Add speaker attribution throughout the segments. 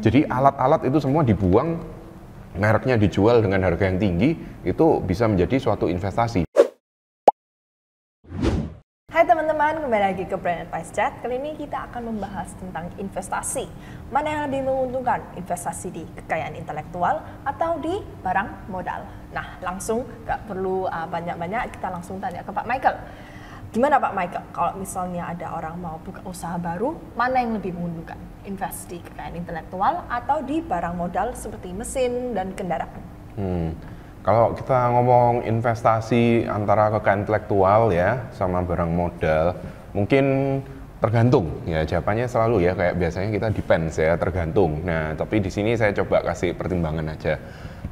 Speaker 1: Jadi alat-alat itu semua dibuang, mereknya dijual dengan harga yang tinggi, itu bisa menjadi suatu investasi.
Speaker 2: Hai teman-teman, kembali lagi ke Brand Advice Chat. Kali ini kita akan membahas tentang investasi. Mana yang lebih menguntungkan, investasi di kekayaan intelektual atau di barang modal? Nah, langsung gak perlu uh, banyak-banyak, kita langsung tanya ke Pak Michael. Gimana Pak Michael, kalau misalnya ada orang mau buka usaha baru, mana yang lebih menguntungkan? Invest di kekayaan intelektual atau di barang modal seperti mesin dan kendaraan?
Speaker 1: Hmm. Kalau kita ngomong investasi antara kekayaan intelektual ya sama barang modal, mungkin tergantung ya jawabannya selalu ya kayak biasanya kita depends ya tergantung. Nah tapi di sini saya coba kasih pertimbangan aja.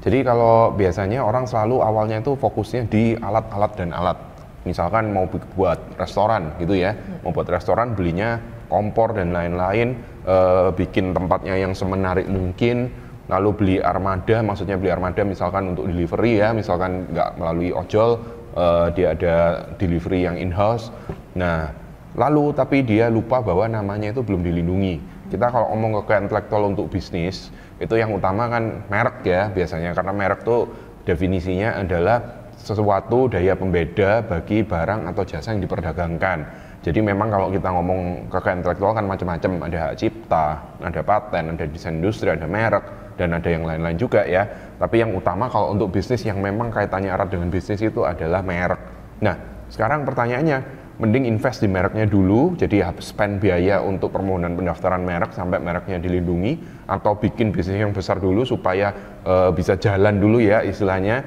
Speaker 1: Jadi kalau biasanya orang selalu awalnya itu fokusnya di alat-alat dan alat misalkan mau buat restoran gitu ya hmm. mau buat restoran belinya kompor dan lain-lain e, bikin tempatnya yang semenarik mungkin lalu beli armada maksudnya beli armada misalkan untuk delivery ya misalkan nggak melalui ojol e, dia ada delivery yang in house nah lalu tapi dia lupa bahwa namanya itu belum dilindungi kita kalau ngomong ke intelektual untuk bisnis itu yang utama kan merek ya biasanya karena merek tuh definisinya adalah sesuatu daya pembeda bagi barang atau jasa yang diperdagangkan. Jadi memang kalau kita ngomong kekayaan intelektual kan macam-macam, ada hak cipta, ada paten, ada desain industri, ada merek, dan ada yang lain-lain juga ya. Tapi yang utama kalau untuk bisnis yang memang kaitannya erat dengan bisnis itu adalah merek. Nah, sekarang pertanyaannya, mending invest di mereknya dulu, jadi spend biaya untuk permohonan pendaftaran merek sampai mereknya dilindungi, atau bikin bisnis yang besar dulu supaya e, bisa jalan dulu ya istilahnya,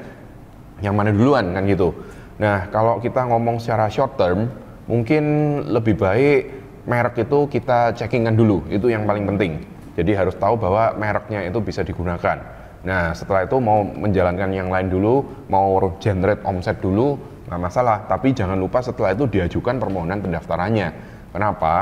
Speaker 1: yang mana duluan kan gitu. Nah kalau kita ngomong secara short term, mungkin lebih baik merek itu kita checkingan dulu, itu yang paling penting. Jadi harus tahu bahwa mereknya itu bisa digunakan. Nah setelah itu mau menjalankan yang lain dulu, mau generate omset dulu, nggak masalah. Tapi jangan lupa setelah itu diajukan permohonan pendaftarannya. Kenapa?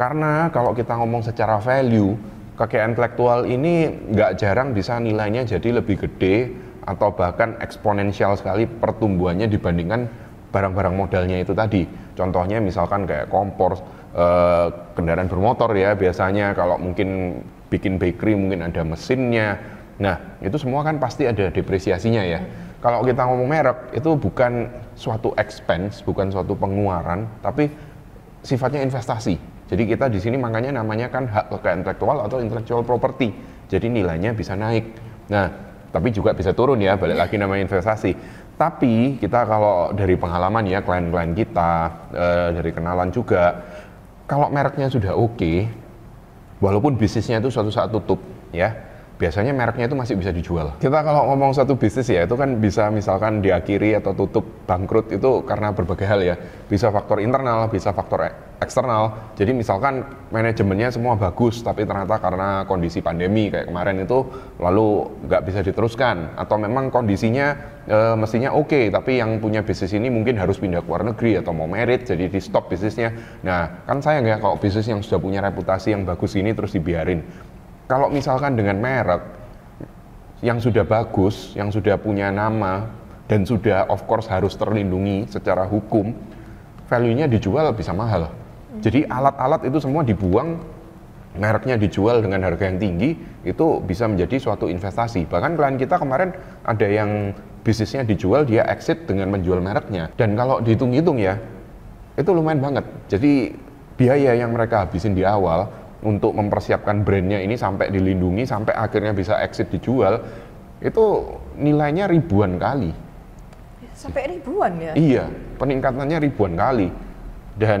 Speaker 1: Karena kalau kita ngomong secara value, kekayaan intelektual ini nggak jarang bisa nilainya jadi lebih gede atau bahkan eksponensial sekali pertumbuhannya dibandingkan barang-barang modalnya itu tadi. Contohnya misalkan kayak kompor, eh, kendaraan bermotor ya biasanya kalau mungkin bikin bakery mungkin ada mesinnya. Nah itu semua kan pasti ada depresiasinya ya. Kalau kita ngomong merek itu bukan suatu expense, bukan suatu pengeluaran, tapi sifatnya investasi. Jadi kita di sini makanya namanya kan hak kekayaan intelektual atau intellectual property. Jadi nilainya bisa naik. Nah, tapi juga bisa turun ya balik lagi namanya investasi. Tapi kita kalau dari pengalaman ya klien-klien kita e, dari kenalan juga kalau mereknya sudah oke okay, walaupun bisnisnya itu suatu saat tutup ya biasanya mereknya itu masih bisa dijual. Kita kalau ngomong satu bisnis ya itu kan bisa misalkan diakhiri atau tutup bangkrut itu karena berbagai hal ya. Bisa faktor internal, bisa faktor eksternal. Jadi misalkan manajemennya semua bagus tapi ternyata karena kondisi pandemi kayak kemarin itu lalu nggak bisa diteruskan atau memang kondisinya e, mestinya oke okay, tapi yang punya bisnis ini mungkin harus pindah ke luar negeri atau mau merit jadi di stop bisnisnya. Nah kan sayang ya kalau bisnis yang sudah punya reputasi yang bagus ini terus dibiarin kalau misalkan dengan merek yang sudah bagus, yang sudah punya nama dan sudah of course harus terlindungi secara hukum, value-nya dijual bisa mahal. Jadi alat-alat itu semua dibuang, mereknya dijual dengan harga yang tinggi, itu bisa menjadi suatu investasi. Bahkan klien kita kemarin ada yang bisnisnya dijual, dia exit dengan menjual mereknya. Dan kalau dihitung-hitung ya, itu lumayan banget. Jadi biaya yang mereka habisin di awal untuk mempersiapkan brandnya ini sampai dilindungi sampai akhirnya bisa exit dijual itu nilainya ribuan kali.
Speaker 2: Sampai ribuan ya?
Speaker 1: Iya peningkatannya ribuan kali. Dan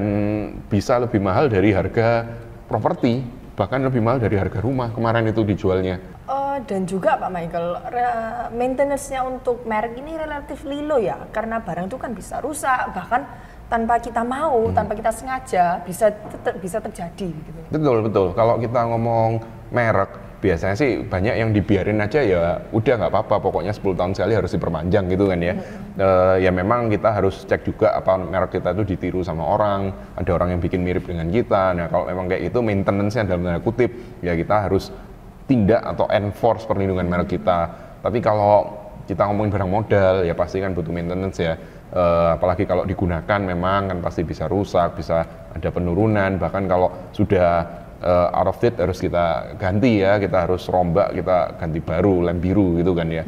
Speaker 1: bisa lebih mahal dari harga properti bahkan lebih mahal dari harga rumah kemarin itu dijualnya.
Speaker 2: Uh, dan juga Pak Michael maintenance-nya untuk merek ini relatif lilo ya karena barang itu kan bisa rusak bahkan tanpa kita mau, hmm. tanpa kita sengaja bisa ter bisa terjadi gitu.
Speaker 1: Betul betul. Kalau kita ngomong merek biasanya sih banyak yang dibiarin aja ya udah nggak apa-apa pokoknya 10 tahun sekali harus diperpanjang gitu kan ya hmm. e, ya memang kita harus cek juga apa merek kita itu ditiru sama orang ada orang yang bikin mirip dengan kita nah kalau memang kayak itu maintenance-nya dalam tanda kutip ya kita harus tindak atau enforce perlindungan merek kita tapi kalau kita ngomongin barang modal ya pasti kan butuh maintenance ya uh, apalagi kalau digunakan memang kan pasti bisa rusak, bisa ada penurunan, bahkan kalau sudah uh, out of date harus kita ganti ya, kita harus rombak, kita ganti baru, lem biru gitu kan ya.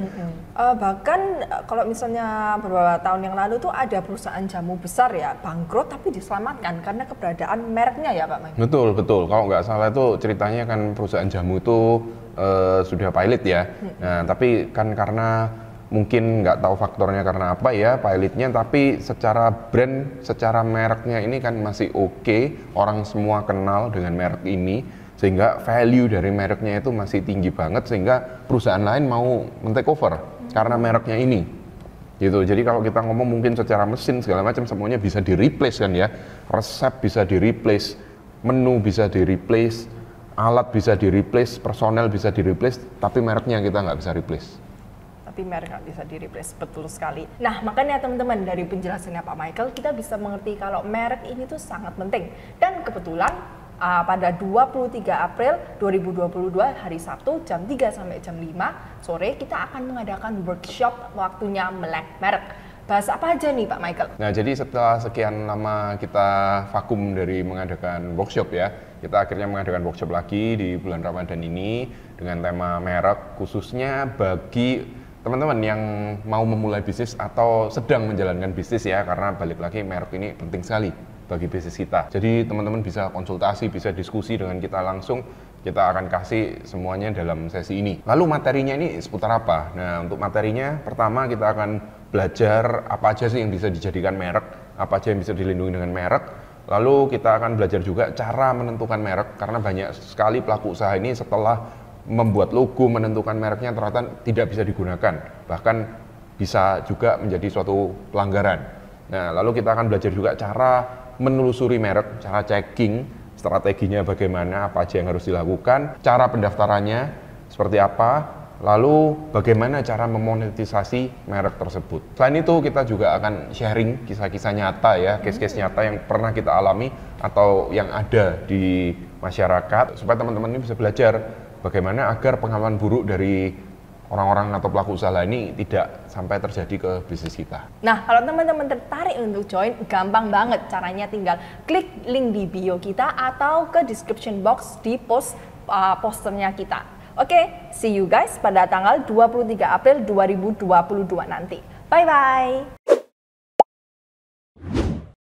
Speaker 2: Uh, bahkan kalau misalnya beberapa tahun yang lalu tuh ada perusahaan jamu besar ya bangkrut tapi diselamatkan karena keberadaan mereknya ya Pak Mike.
Speaker 1: Betul betul. Kalau nggak salah itu ceritanya kan perusahaan jamu itu uh, sudah pilot ya. Nah tapi kan karena mungkin nggak tahu faktornya karena apa ya pilotnya tapi secara brand secara mereknya ini kan masih oke. Okay. orang semua kenal dengan merek ini sehingga value dari mereknya itu masih tinggi banget sehingga perusahaan lain mau men-take over karena mereknya ini. Gitu. Jadi kalau kita ngomong mungkin secara mesin segala macam semuanya bisa di replace kan ya. Resep bisa di replace menu bisa di replace alat bisa di replace personel bisa di replace tapi mereknya kita nggak bisa replace
Speaker 2: merek nggak bisa di replace betul sekali. Nah makanya teman-teman dari penjelasannya Pak Michael kita bisa mengerti kalau merek ini tuh sangat penting dan kebetulan uh, pada 23 April 2022 hari Sabtu jam 3 sampai jam 5 sore kita akan mengadakan workshop waktunya melek merek. Bahas apa aja nih Pak Michael?
Speaker 1: Nah jadi setelah sekian lama kita vakum dari mengadakan workshop ya, kita akhirnya mengadakan workshop lagi di bulan Ramadan ini dengan tema merek khususnya bagi teman-teman yang mau memulai bisnis atau sedang menjalankan bisnis ya karena balik lagi merek ini penting sekali bagi bisnis kita. Jadi teman-teman bisa konsultasi, bisa diskusi dengan kita langsung. Kita akan kasih semuanya dalam sesi ini. Lalu materinya ini seputar apa? Nah, untuk materinya pertama kita akan belajar apa aja sih yang bisa dijadikan merek, apa aja yang bisa dilindungi dengan merek. Lalu kita akan belajar juga cara menentukan merek karena banyak sekali pelaku usaha ini setelah membuat logo, menentukan mereknya ternyata tidak bisa digunakan, bahkan bisa juga menjadi suatu pelanggaran. Nah, lalu kita akan belajar juga cara menelusuri merek, cara checking, strateginya bagaimana, apa aja yang harus dilakukan, cara pendaftarannya seperti apa, lalu bagaimana cara memonetisasi merek tersebut. Selain itu kita juga akan sharing kisah-kisah nyata ya, case-case nyata yang pernah kita alami atau yang ada di masyarakat supaya teman-teman ini bisa belajar bagaimana agar pengalaman buruk dari orang-orang atau pelaku usaha ini tidak sampai terjadi ke bisnis kita.
Speaker 2: Nah, kalau teman-teman tertarik untuk join, gampang banget caranya tinggal klik link di bio kita atau ke description box di post uh, posternya kita. Oke, okay, see you guys pada tanggal 23 April 2022 nanti. Bye bye.